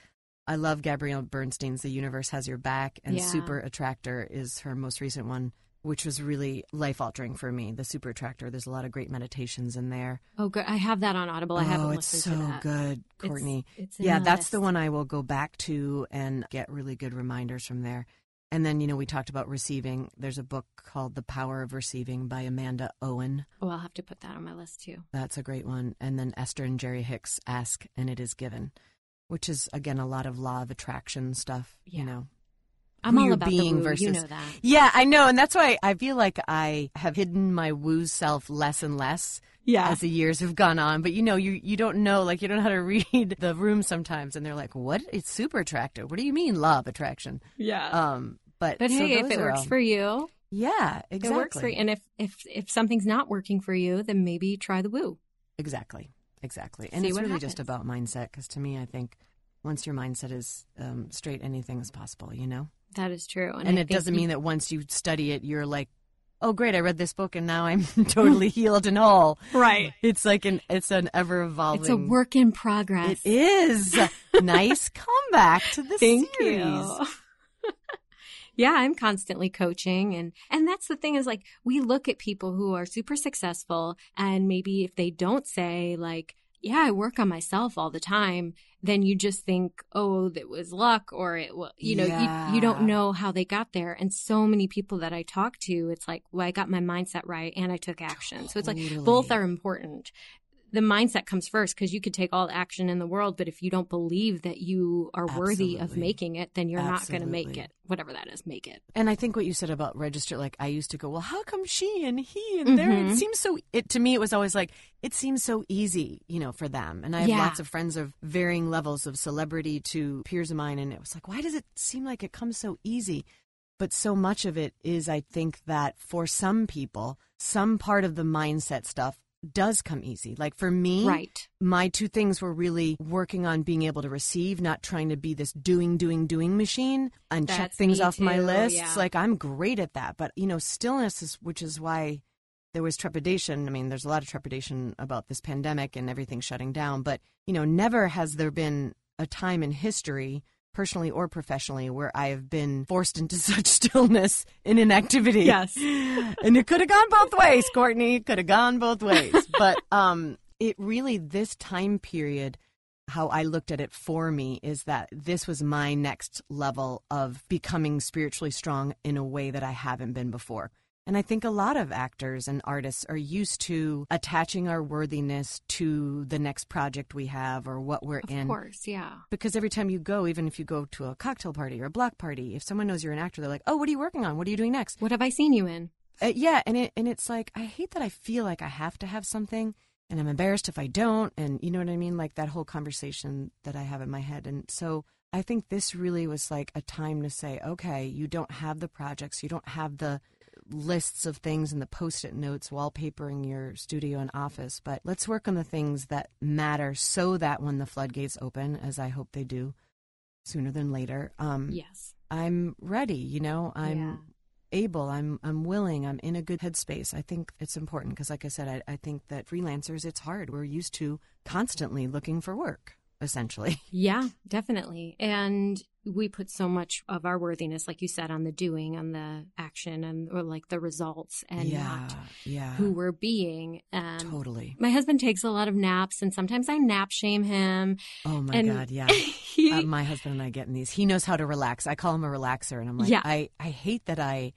I love Gabrielle Bernstein's The Universe Has Your Back, and Yeah. Super Attractor is her most recent one. Which was really life altering for me. The Super Attractor. There's a lot of great meditations in there. Oh, good. I have that on Audible. I haven't oh, it's listened so to that. good, Courtney. It's, it's yeah, that's the one I will go back to and get really good reminders from there. And then, you know, we talked about receiving. There's a book called The Power of Receiving by Amanda Owen. Oh, I'll have to put that on my list too. That's a great one. And then Esther and Jerry Hicks Ask and It Is Given, which is, again, a lot of law of attraction stuff, Yeah. you know. I'm all about being the woo. versus You know that. Yeah, I know. And that's why I feel like I have hidden my woo self less and less Yeah. as the years have gone on. But you know, you, you don't know, like, you don't know how to [laughs] read the room sometimes. And they're like, what? It's super attractive. What do you mean, law of attraction? yeah. Um, but but so hey, if it works all- for you, yeah, exactly. it works for you. And if if if something's not working for you, then maybe try the woo. Exactly, exactly. And See it's really just about mindset because to me, I think once your mindset is um, straight, anything is possible. You know, That is true. and, I it doesn't mean that once you study it, you're like, oh, great, I read this book and now I'm [laughs] totally [laughs] healed and whole. right. It's like an it's an ever evolving. It's a work in progress. It is [laughs] nice comeback to the Thank series. you. yeah, I'm constantly coaching and and that's the thing is like we look at people who are super successful and maybe if they don't say like yeah, I work on myself all the time, then you just think, oh, that was luck or it was, you know, you, you don't know how they got there. And so many people that I talk to, it's like, well, I got my mindset right and I took action. So it's like both are important. The mindset comes first because you could take all the action in the world, but if you don't believe that you are worthy of making it, then you're not going to make it. Whatever that is, make it. And I think what you said about register, like I used to go, well, how come she and he and there? Mm-hmm. It seems so. It to me, it was always like it seems so easy, you know, for them. And I have Yeah. lots of friends of varying levels of celebrity to peers of mine, and it was like, why does it seem like it comes so easy? But so much of it is, I think that for some people, some part of the mindset stuff does come easy. Like for me, Right. my two things were really working on being able to receive, not trying to be this doing, doing, doing machine and check things off my too, list. yeah. Like I'm great at that, but you know, stillness is, which is why there was trepidation. I mean, there's a lot of trepidation about this pandemic and everything shutting down, but you know, never has there been a time in history personally or professionally where I have been forced into [laughs] such stillness and inactivity. Yes. [laughs] and it could have gone both ways, Courtney. It could have gone both ways. [laughs] But um it really this time period how I looked at it for me is that this was my next level of becoming spiritually strong in a way that I haven't been before. And I think a lot of actors and artists are used to attaching our worthiness to the next project we have or what we're Of in Of course. Yeah. because every time you go, even if you go to a cocktail party or a block party, if someone knows you're an actor, they're like, "Oh, what are you working on? What are you doing next?" What have I seen you in? Uh, yeah, and it and it's like I hate that I feel like I have to have something, and I'm embarrassed if I don't, and you know what I mean, like that whole conversation that I have in my head, and so I think this really was like a time to say, okay, you don't have the projects, you don't have the lists of things and the post-it notes wallpapering your studio and office, but let's work on the things that matter so that when the floodgates open, as I hope they do sooner than later, um, Yes. I'm ready, you know, I'm Yeah. able, I'm I'm willing, I'm in a good headspace. I think it's important because like I said, I, I think that freelancers it's hard. We're used to constantly looking for work, essentially. [laughs] Yeah, definitely. And we put so much of our worthiness, like you said, on the doing, on the action, and or like the results, and yeah, not yeah. who we're being. Um, totally. My husband takes a lot of naps, and sometimes I nap shame him. Oh my god, yeah. [laughs] he, uh, my husband and I get in these. He knows how to relax. I call him a relaxer, and I'm like, Yeah. I I hate that I.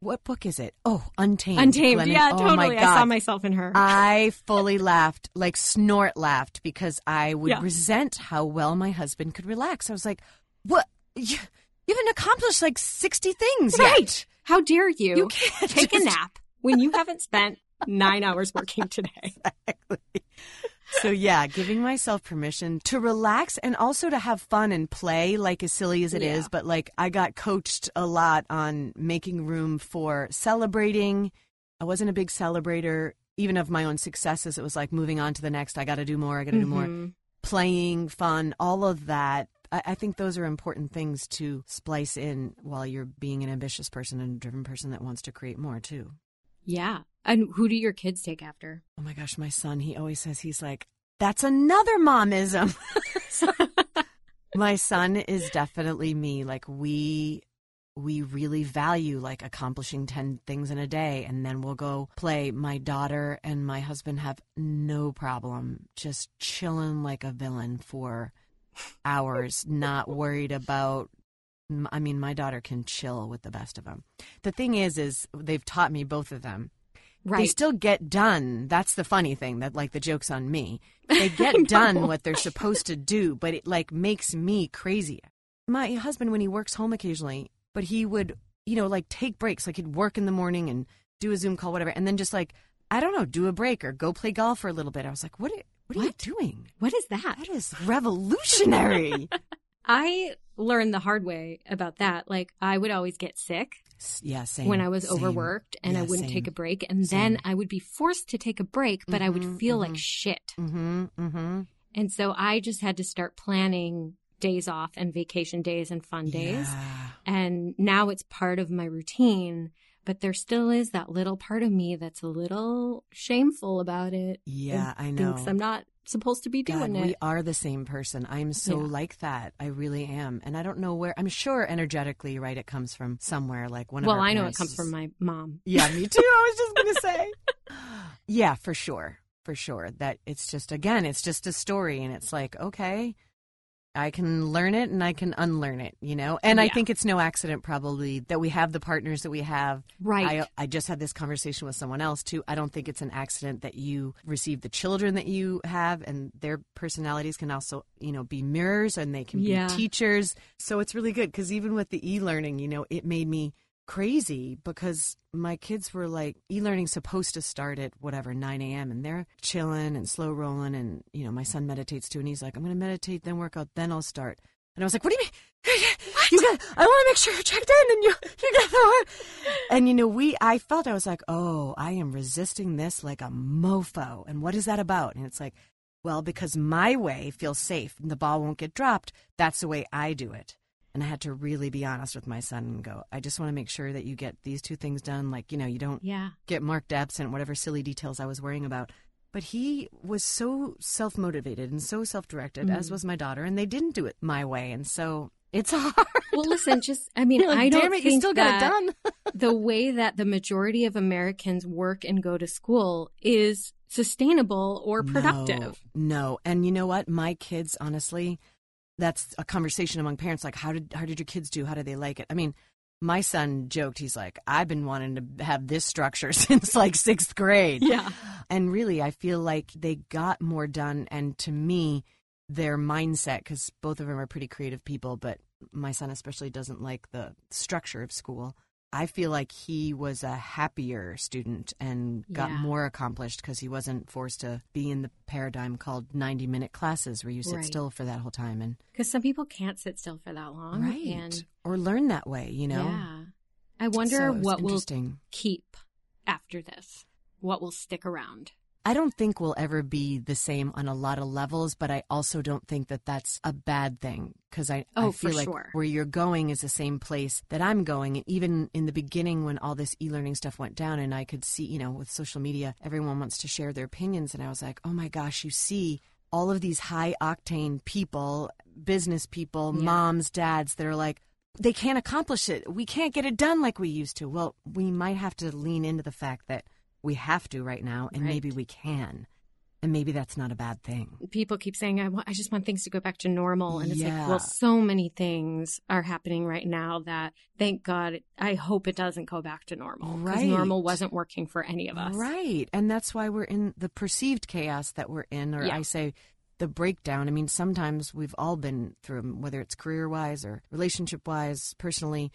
What book is it? Oh, Untamed. Untamed. Glennon- Yeah, oh totally. I saw myself in her. I fully laughed, like snort laughed, because I would Yeah. resent how well my husband could relax. I was like, "What? You, you haven't accomplished like sixty things right. yet. How dare you, You can't take a nap when you haven't spent nine hours working today? [laughs] Exactly. So yeah, giving myself permission to relax and also to have fun and play, like as silly as it is. Yeah. But like I got coached a lot on making room for celebrating. I wasn't a big celebrator, even of my own successes. It was like moving on to the next. I got to do more. I got to do more. Mhm. Playing, fun, all of that. I, I think those are important things to splice in while you're being an ambitious person and a driven person that wants to create more too. Yeah. And who do your kids take after? Oh my gosh, my son, he always says he's like, that's another momism. [laughs] my son is definitely me. Like we we really value like accomplishing 10 things in a day and then we'll go play. My daughter and my husband have no problem just chilling like a villain for hours, not worried about I mean, my daughter can chill with the best of them. The thing is, is they've taught me both of them. Right. They still get done. That's the funny thing that like the joke's on me. They [laughs] get done what they're supposed to do, but it like makes me crazy. My husband, when he works home occasionally, but he would, you know, like take breaks. Like he'd work in the morning and do a Zoom call, whatever, and then just like I don't know, do a break or go play golf for a little bit. I was like, what? Are, what are What? you doing? what is that? That is revolutionary. [laughs] I learned the hard way about that. Like I would always get sick yeah, same. when I was same. overworked and I wouldn't same. take a break. And Same. then I would be forced to take a break, but I would Mhm, feel like mhm. shit. Mm-hmm. Mm-hmm. And so I just had to start planning days off and vacation days and fun days. Yeah. And now it's part of my routine. But there still is that little part of me that's a little shameful about it. Yeah, I know. Thinks I'm not supposed to be doing God, it. we are the same person. I'm so Yeah. like that. I really am. And I don't know where, I'm sure energetically, right, it comes from somewhere like one of well, I know it comes from my mom. Yeah, me too. I was just going to say. [laughs] yeah, for sure. For sure. That it's just, again, it's just a story. And it's like, okay, I can learn it and I can unlearn it, you know? And I think it's no accident, probably, that we have the partners that we have. Right. I, I just had this conversation with someone else, too. I don't think it's an accident that you receive the children that you have, and their personalities can also, you know, be mirrors and they can Yeah. be teachers. So it's really good because even with the e learning, you know, it made me crazy because my kids were like e-learning supposed to start at whatever 9 a.m and they're chilling and slow rolling and you know my son meditates too and he's like i'm going to meditate then work out then i'll start. And i was like what do you mean? [laughs] You got i want to make sure you're checked in and you you got the and you know we i felt i was like oh i am resisting this like a mofo and what is that about? And it's like well because my way feels safe and the ball won't get dropped that's the way i do it and I had to really be honest with my son and go, I just want to make sure that you get these two things done. Like, you know, you don't yeah. get marked absent, whatever silly details I was worrying about. But he was so self motivated and so self directed, as Mhm. was my daughter, and they didn't do it my way. And so it's [laughs] hard. Well, listen, just, I mean, like, I don't damn it, think you still got that it done. [laughs] the way that the majority of Americans work and go to school is sustainable or productive. No, no. And you know what? My kids, honestly, that's a conversation among parents. Like, how did how did your kids do? How do they like it? I mean, my son joked. He's like, I've been wanting to have this structure [laughs] since like sixth grade. Yeah. And really, I feel like they got more done. And to me, their mindset, because both of them are pretty creative people, but my son especially doesn't like the structure of school. I feel like he was a happier student and got Yeah. more accomplished because he wasn't forced to be in the paradigm called 90 minute classes where you sit Right. still for that whole time and Because some people can't sit still for that long. right And or learn that way, you know. yeah. I wonder So what will keep after this. What will stick around? I don't think we'll ever be the same on a lot of levels, but I also don't think that that's a bad thing because I, Oh, I feel like sure. where you're going is the same place that I'm going. And even in the beginning, when all this e learning stuff went down, and I could see, you know, with social media, everyone wants to share their opinions. And I was like, oh my gosh, you see all of these high octane people, business people, Yeah. moms, dads that are like, they can't accomplish it. We can't get it done like we used to. Well, we might have to lean into the fact that we have to right now, and Right. maybe we can. And maybe that's not a bad thing. People keep saying, I, want, I just want things to go back to normal. And it's Yeah. like, well, so many things are happening right now that thank God, I hope it doesn't go back to normal. Because Right. normal wasn't working for any of us. Right. And that's why we're in the perceived chaos that we're in, or Yeah. I say the breakdown. I mean, sometimes we've all been through whether it's career wise or relationship wise, personally.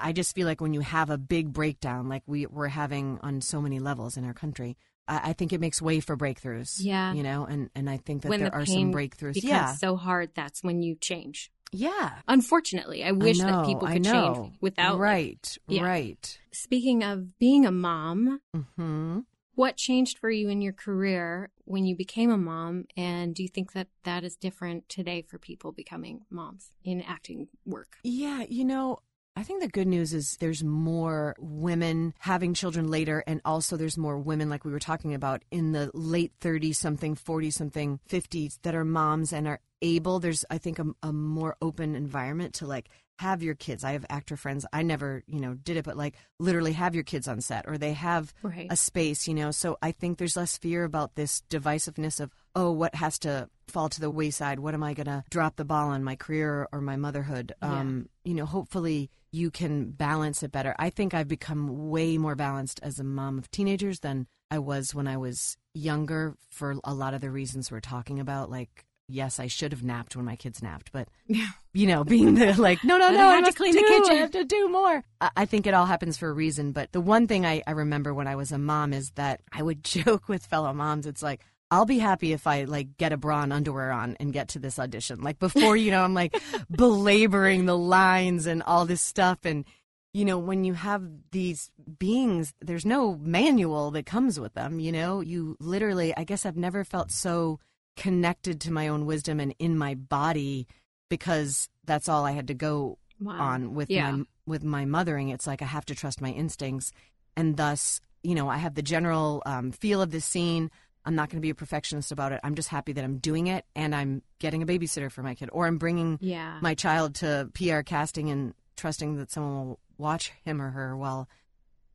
I just feel like when you have a big breakdown, like we, we're having on so many levels in our country, I, I think it makes way for breakthroughs. Yeah. You know, and, and I think that when there the are some breakthroughs. becomes Yeah. so hard, that's when you change. Yeah. Unfortunately, I wish I know, that people could change without. like- Right. Yeah. Right. Speaking of being a mom, hmm what changed for you in your career when you became a mom? And do you think that that is different today for people becoming moms in acting work? Yeah, you know, I think the good news is there's more women having children later, and also there's more women, like we were talking about, in the late 30s something, 40 something, 50s that are moms and are able. There's, I think, a, a more open environment to like have your kids. I have actor friends. I never, you know, did it, but like literally have your kids on set or they have Right. a space, you know. So I think there's less fear about this divisiveness of, oh, what has to fall to the wayside? What am I going to drop the ball on my career or my motherhood? Yeah. Um, you know, hopefully you can balance it better. I think I've become way more balanced as a mom of teenagers than I was when I was younger for a lot of the reasons we're talking about. Like, yes, I should have napped when my kids napped, but Yeah. you know, being the [laughs] like, no, no, no, I I had to clean the kitchen. I have to do more. I, I think it all happens for a reason. But the one thing I, I remember when I was a mom is that I would [laughs] joke with fellow moms. It's like, I'll be happy if I like get a bra and underwear on and get to this audition. Like before, you know, I'm like [laughs] belaboring the lines and all this stuff. And, you know, when you have these beings, there's no manual that comes with them, you know? You literally, I guess I've never felt so connected to my own wisdom and in my body because that's all I had to go Wow. on with Yeah. my with my mothering. It's like I have to trust my instincts, and thus, you know, I have the general um, feel of the scene. I'm not going to be a perfectionist about it. I'm just happy that I'm doing it, and I'm getting a babysitter for my kid, or I'm bringing Yeah. my child to PR casting and trusting that someone will watch him or her. Well,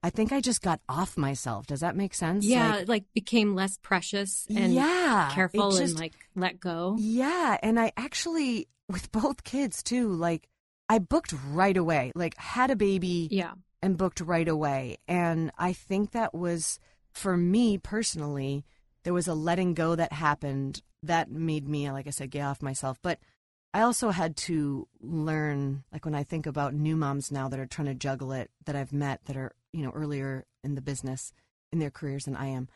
I think I just got off myself. Does that make sense? yeah, Like, like, became less precious and yeah, careful it and like let go. Yeah, and I actually with both kids too, like I booked right away. Like had a baby Yeah. and booked right away. And I think that was for me personally, there was a letting go that happened that made me like I said get off myself, but I also had to learn like when I think about new moms now that are trying to juggle it that I've met that are, you know, earlier in the business in their careers than I am.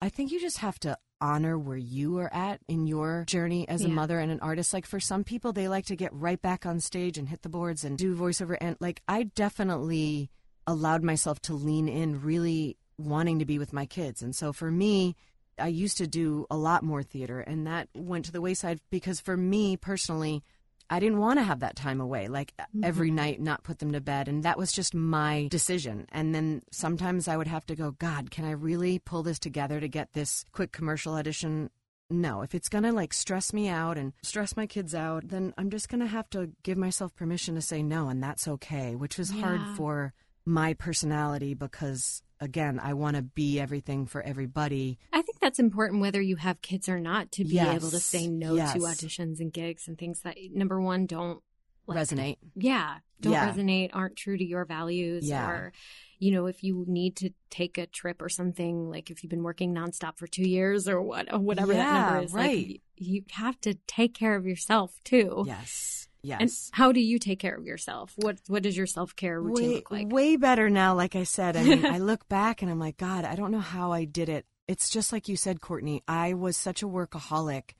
I think you just have to honor where you are at in your journey as a Yeah. mother and an artist. Like for some people, they like to get right back on stage and hit the boards and do voiceover. And like I definitely allowed myself to lean in, really wanting to be with my kids. And so for me, I used to do a lot more theater, and that went to the wayside because for me personally, I didn't want to have that time away, like mm-hmm. every night, not put them to bed. And that was just my decision. And then sometimes I would have to go, God, can I really pull this together to get this quick commercial audition? No, if it's going to like stress me out and stress my kids out, then I'm just going to have to give myself permission to say no. And that's okay, which was hard for my personality because, again, I want to be everything for everybody. I think that's important whether you have kids or not to be able to say no Yes. to auditions and gigs and things that number one don't like, Resonate. Yeah, don't Yeah. resonate, aren't true to your values Yeah. or you know, if you need to take a trip or something, like if you've been working nonstop for two years or what, or whatever that number is, right. like you have to take care of yourself too. Yes. And Yes. how do you take care of yourself? What What does your self care routine way, look like? way better now. Like I said, I mean, [laughs] I look back and I'm like, God, I don't know how I did it. It's just like you said, Courtney. I was such a workaholic,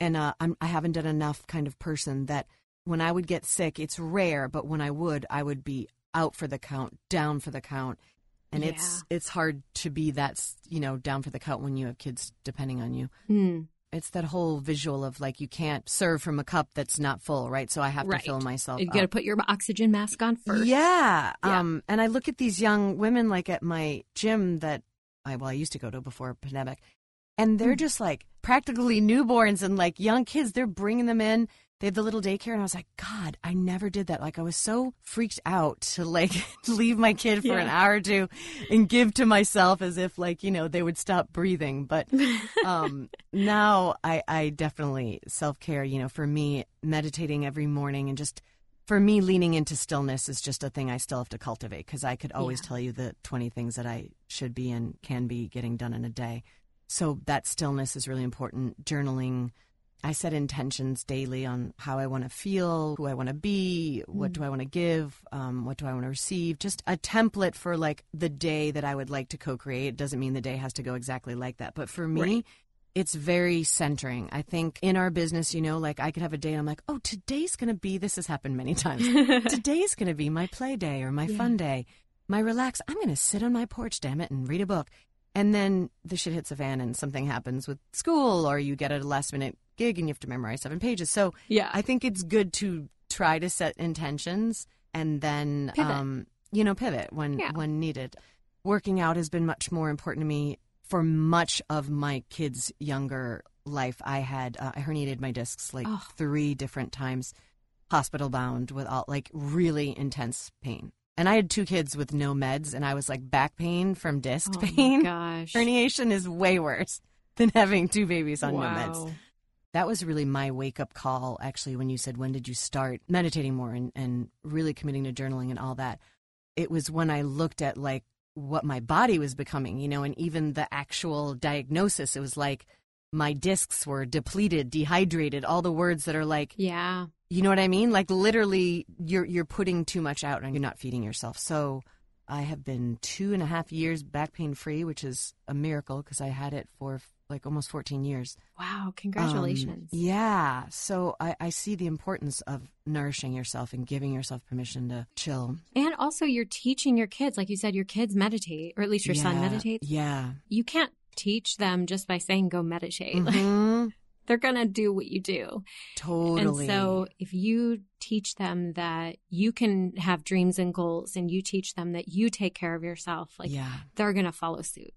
and uh, I'm, I haven't done enough kind of person that when I would get sick, it's rare, but when I would, I would be out for the count, down for the count, and it's it's hard to be that you know down for the count when you have kids depending on you. Hmm. It's that whole visual of like you can't serve from a cup that's not full, right? So I have Right. to fill myself. You got to put your oxygen mask on first. Yeah. Yeah. Um, and I look at these young women like at my gym that I well I used to go to before pandemic, and they're Mm. just like practically newborns and like young kids. They're bringing them in. They had the little daycare, and I was like, God, I never did that. Like I was so freaked out to like [laughs] leave my kid for an hour or two and give to myself as if like you know they would stop breathing. But [laughs] um, now I, I definitely self care. You know, for me, meditating every morning and just for me, leaning into stillness is just a thing I still have to cultivate because I could always Yeah. tell you the 20 things that I should be and can be getting done in a day. So that stillness is really important. Journaling. I set intentions daily on how I want to feel, who I want to be, what do I want to give, um, what do I want to receive. Just a template for like the day that I would like to co create. It doesn't mean the day has to go exactly like that. But for me, Right. it's very centering. I think in our business, you know, like I could have a day and I'm like, oh, today's going to be, this has happened many [laughs] times. today's going to be my play day or my Yeah. fun day, my relax. I'm going to sit on my porch, damn it, and read a book. And then the shit hits a fan and something happens with school or you get a last minute gig and you have to memorize seven pages. So Yeah. I think it's good to try to set intentions and then, um, you know, pivot when, Yeah. when needed. Working out has been much more important to me for much of my kids' younger life. I had, uh, I herniated my discs like Oh. three different times hospital bound with all like really intense pain. And I had two kids with no meds, and I was like back pain from disc Oh my pain. [laughs] gosh. Herniation is way worse than having two babies on no meds. That was really my wake up call, actually, when you said, When did you start meditating more and, and really committing to journaling and all that? It was when I looked at like what my body was becoming, you know, and even the actual diagnosis. It was like my discs were depleted, dehydrated, all the words that are like, Yeah. you know what I mean? Like literally, you're you're putting too much out and you're not feeding yourself. So I have been two and a half years back pain free, which is a miracle because I had it for like almost 14 years. Wow. Um, Congratulations. yeah. So I, I see the importance of nourishing yourself and giving yourself permission to chill. And also, you're teaching your kids, like you said, your kids meditate, or at least your son Yeah, meditates. Yeah. You can't teach them just by saying go meditate. Like, [laughs] Mhm. they're going to do what you do. Totally. And so, if you teach them that you can have dreams and goals, and you teach them that you take care of yourself, like yeah. they're going to follow suit.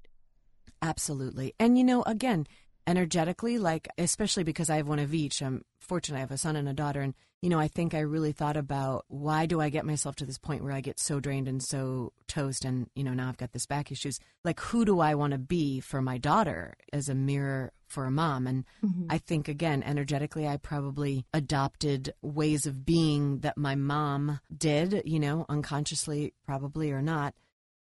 Absolutely. And you know, again, energetically, like especially because I have one of each, I'm fortunate I have a son and a daughter and you know, I think I really thought about why do I get myself to this point where I get so drained and so toast and you know, now I've got this back issues. Like who do I want to be for my daughter as a mirror for a mom? And mm-hmm. I think again, energetically I probably adopted ways of being that my mom did, you know, unconsciously probably or not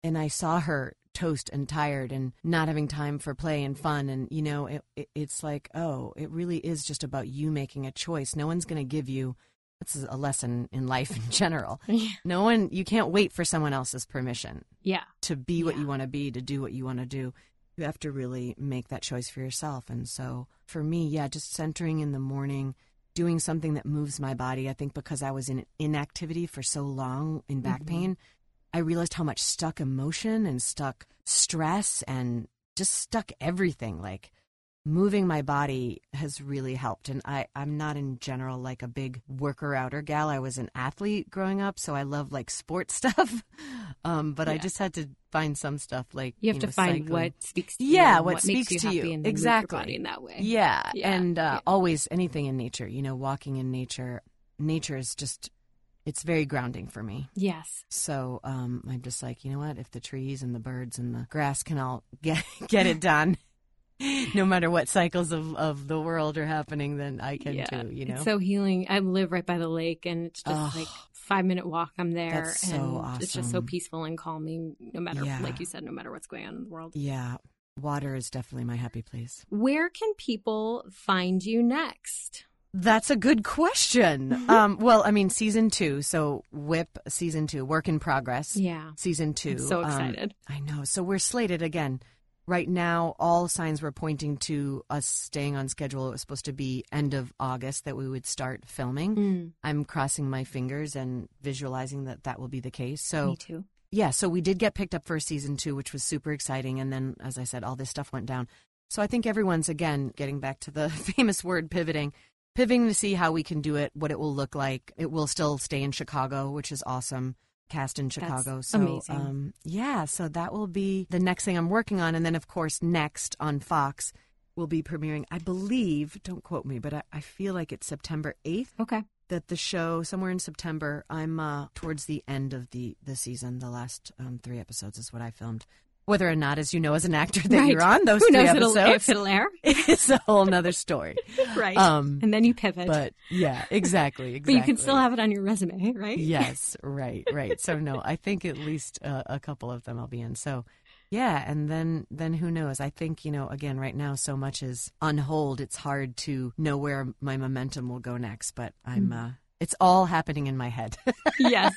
and I saw her toast and tired and not having time for play and fun and you know it, it, it's like oh it really is just about you making a choice no one's going to give you this is a lesson in life in [laughs] general Yeah. no one you can't wait for someone else's permission Yeah. to be what Yeah. you want to be to do what you want to do you have to really make that choice for yourself and so for me yeah just centering in the morning doing something that moves my body i think because i was in inactivity for so long in back Mhm. pain I realized how much stuck emotion and stuck stress and just stuck everything. Like moving my body has really helped. And I, I'm not in general like a big worker outer gal. I was an athlete growing up, so I love like sports [laughs] stuff. Um, but I just had to find some stuff like You have to know, find cycling. what speaks to you. Yeah, and what makes speaks you to happy you. and then move your Exactly. in that way. Yeah, Yeah, and uh, yeah. always anything in nature. You know, walking in nature. Nature is just it's very grounding for me. Yes. So um, I'm just like, you know what? If the trees and the birds and the grass can all [laughs] get get it done, [laughs] no matter what cycles of, of the world are happening, then I can yeah. too. You know, It's so healing. I live right by the lake and it's just like five minute walk. I'm there That's so and it's just so peaceful and calming no matter, Yeah. like you said, no matter what's going on in the world. yeah, water is definitely my happy place. Where can people find you next? That's a good question. Mm-hmm. um, well, I mean, season two. So Whip season two, work in progress. Yeah. Season 2 I'm so Um, excited. I know. So we're slated again. Right now, all signs were pointing to us staying on schedule. It was supposed to be end of August that we would start filming. Mm, I'm crossing my fingers and visualizing that that will be the case. So, me too. yeah, so we did get picked up for season two, which was super exciting. And then, as I said, all this stuff went down. So I think everyone's, again, getting back to the [laughs] famous word pivoting, pivoting to see how we can do it, what it will look like. It will still stay in Chicago, which is awesome. Cast in Chicago. so, amazing. Um, yeah, so that will be the next thing I'm working on. And then, of course, next on Fox, we'll be premiering, I believe, don't quote me, but I, I feel like it's September 8th Okay. that the show somewhere in September. I'm uh, towards the end of the the season. The last um, three episodes is what I filmed. Whether or not, as you know, as an actor that Right. you're on those Who knows it'll, if it'll air? [laughs] it's a whole nother story. [laughs] right. Um, and then you pivot. but yeah, exactly, exactly. But you can still have it on your resume, right? yes, [laughs] right, right. So no, I think at least uh, a couple of them I'll be in. So yeah, and then then who knows? I think you know again right now so much is on hold. It's hard to know where my momentum will go next, but I'm. Mm. Uh, it's all happening in my head. yes.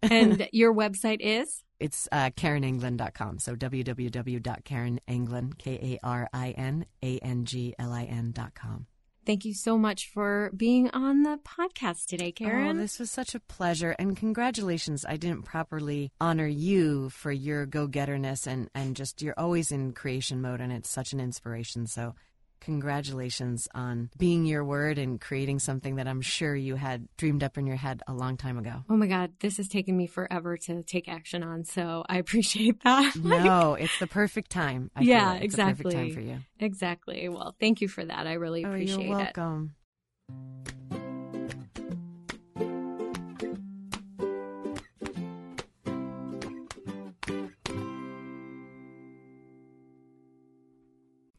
And your website is? It's uh, KarinAnglin.com. So www.karinanglin, K A R I N A N G L I N.com. Thank you so much for being on the podcast today, Karin. Oh, this was such a pleasure. And congratulations. I didn't properly honor you for your go getterness and, and just you're always in creation mode and it's such an inspiration. So congratulations on being your word and creating something that I'm sure you had dreamed up in your head a long time ago. oh my God, this has taken me forever to take action on, so I [laughs] appreciate that. [laughs] No, it's the perfect time. I feel Yeah, like. It's the perfect time exactly. for you. exactly. Well, thank you for that. I really Oh, appreciate you're it.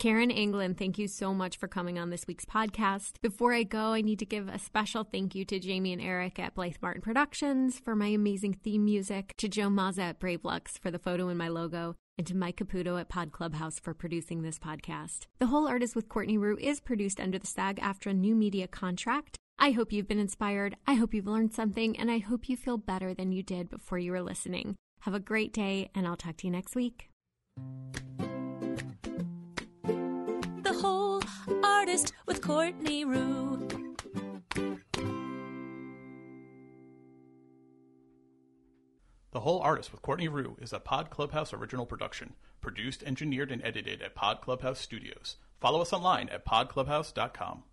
Karin Anglin, thank you so much for coming on this week's podcast. Before I go, I need to give a special thank you to Jamie and Eric at Blythe Martin Productions for my amazing theme music, to Joe Mazza at Brave Lux for the photo in my logo, and to Mike Caputo at Pod Clubhouse for producing this podcast. The Whole Artist with Courtney Rioux is produced under the SAG AFTRA new media contract. I hope you've been inspired. I hope you've learned something, and I hope you feel better than you did before you were listening. Have a great day, and I'll talk to you next week. Artist with Courtney Rioux. The Whole Artist with Courtney Rioux is a Pod Clubhouse original production, produced, engineered, and edited at Pod Clubhouse Studios. Follow us online at podclubhouse.com.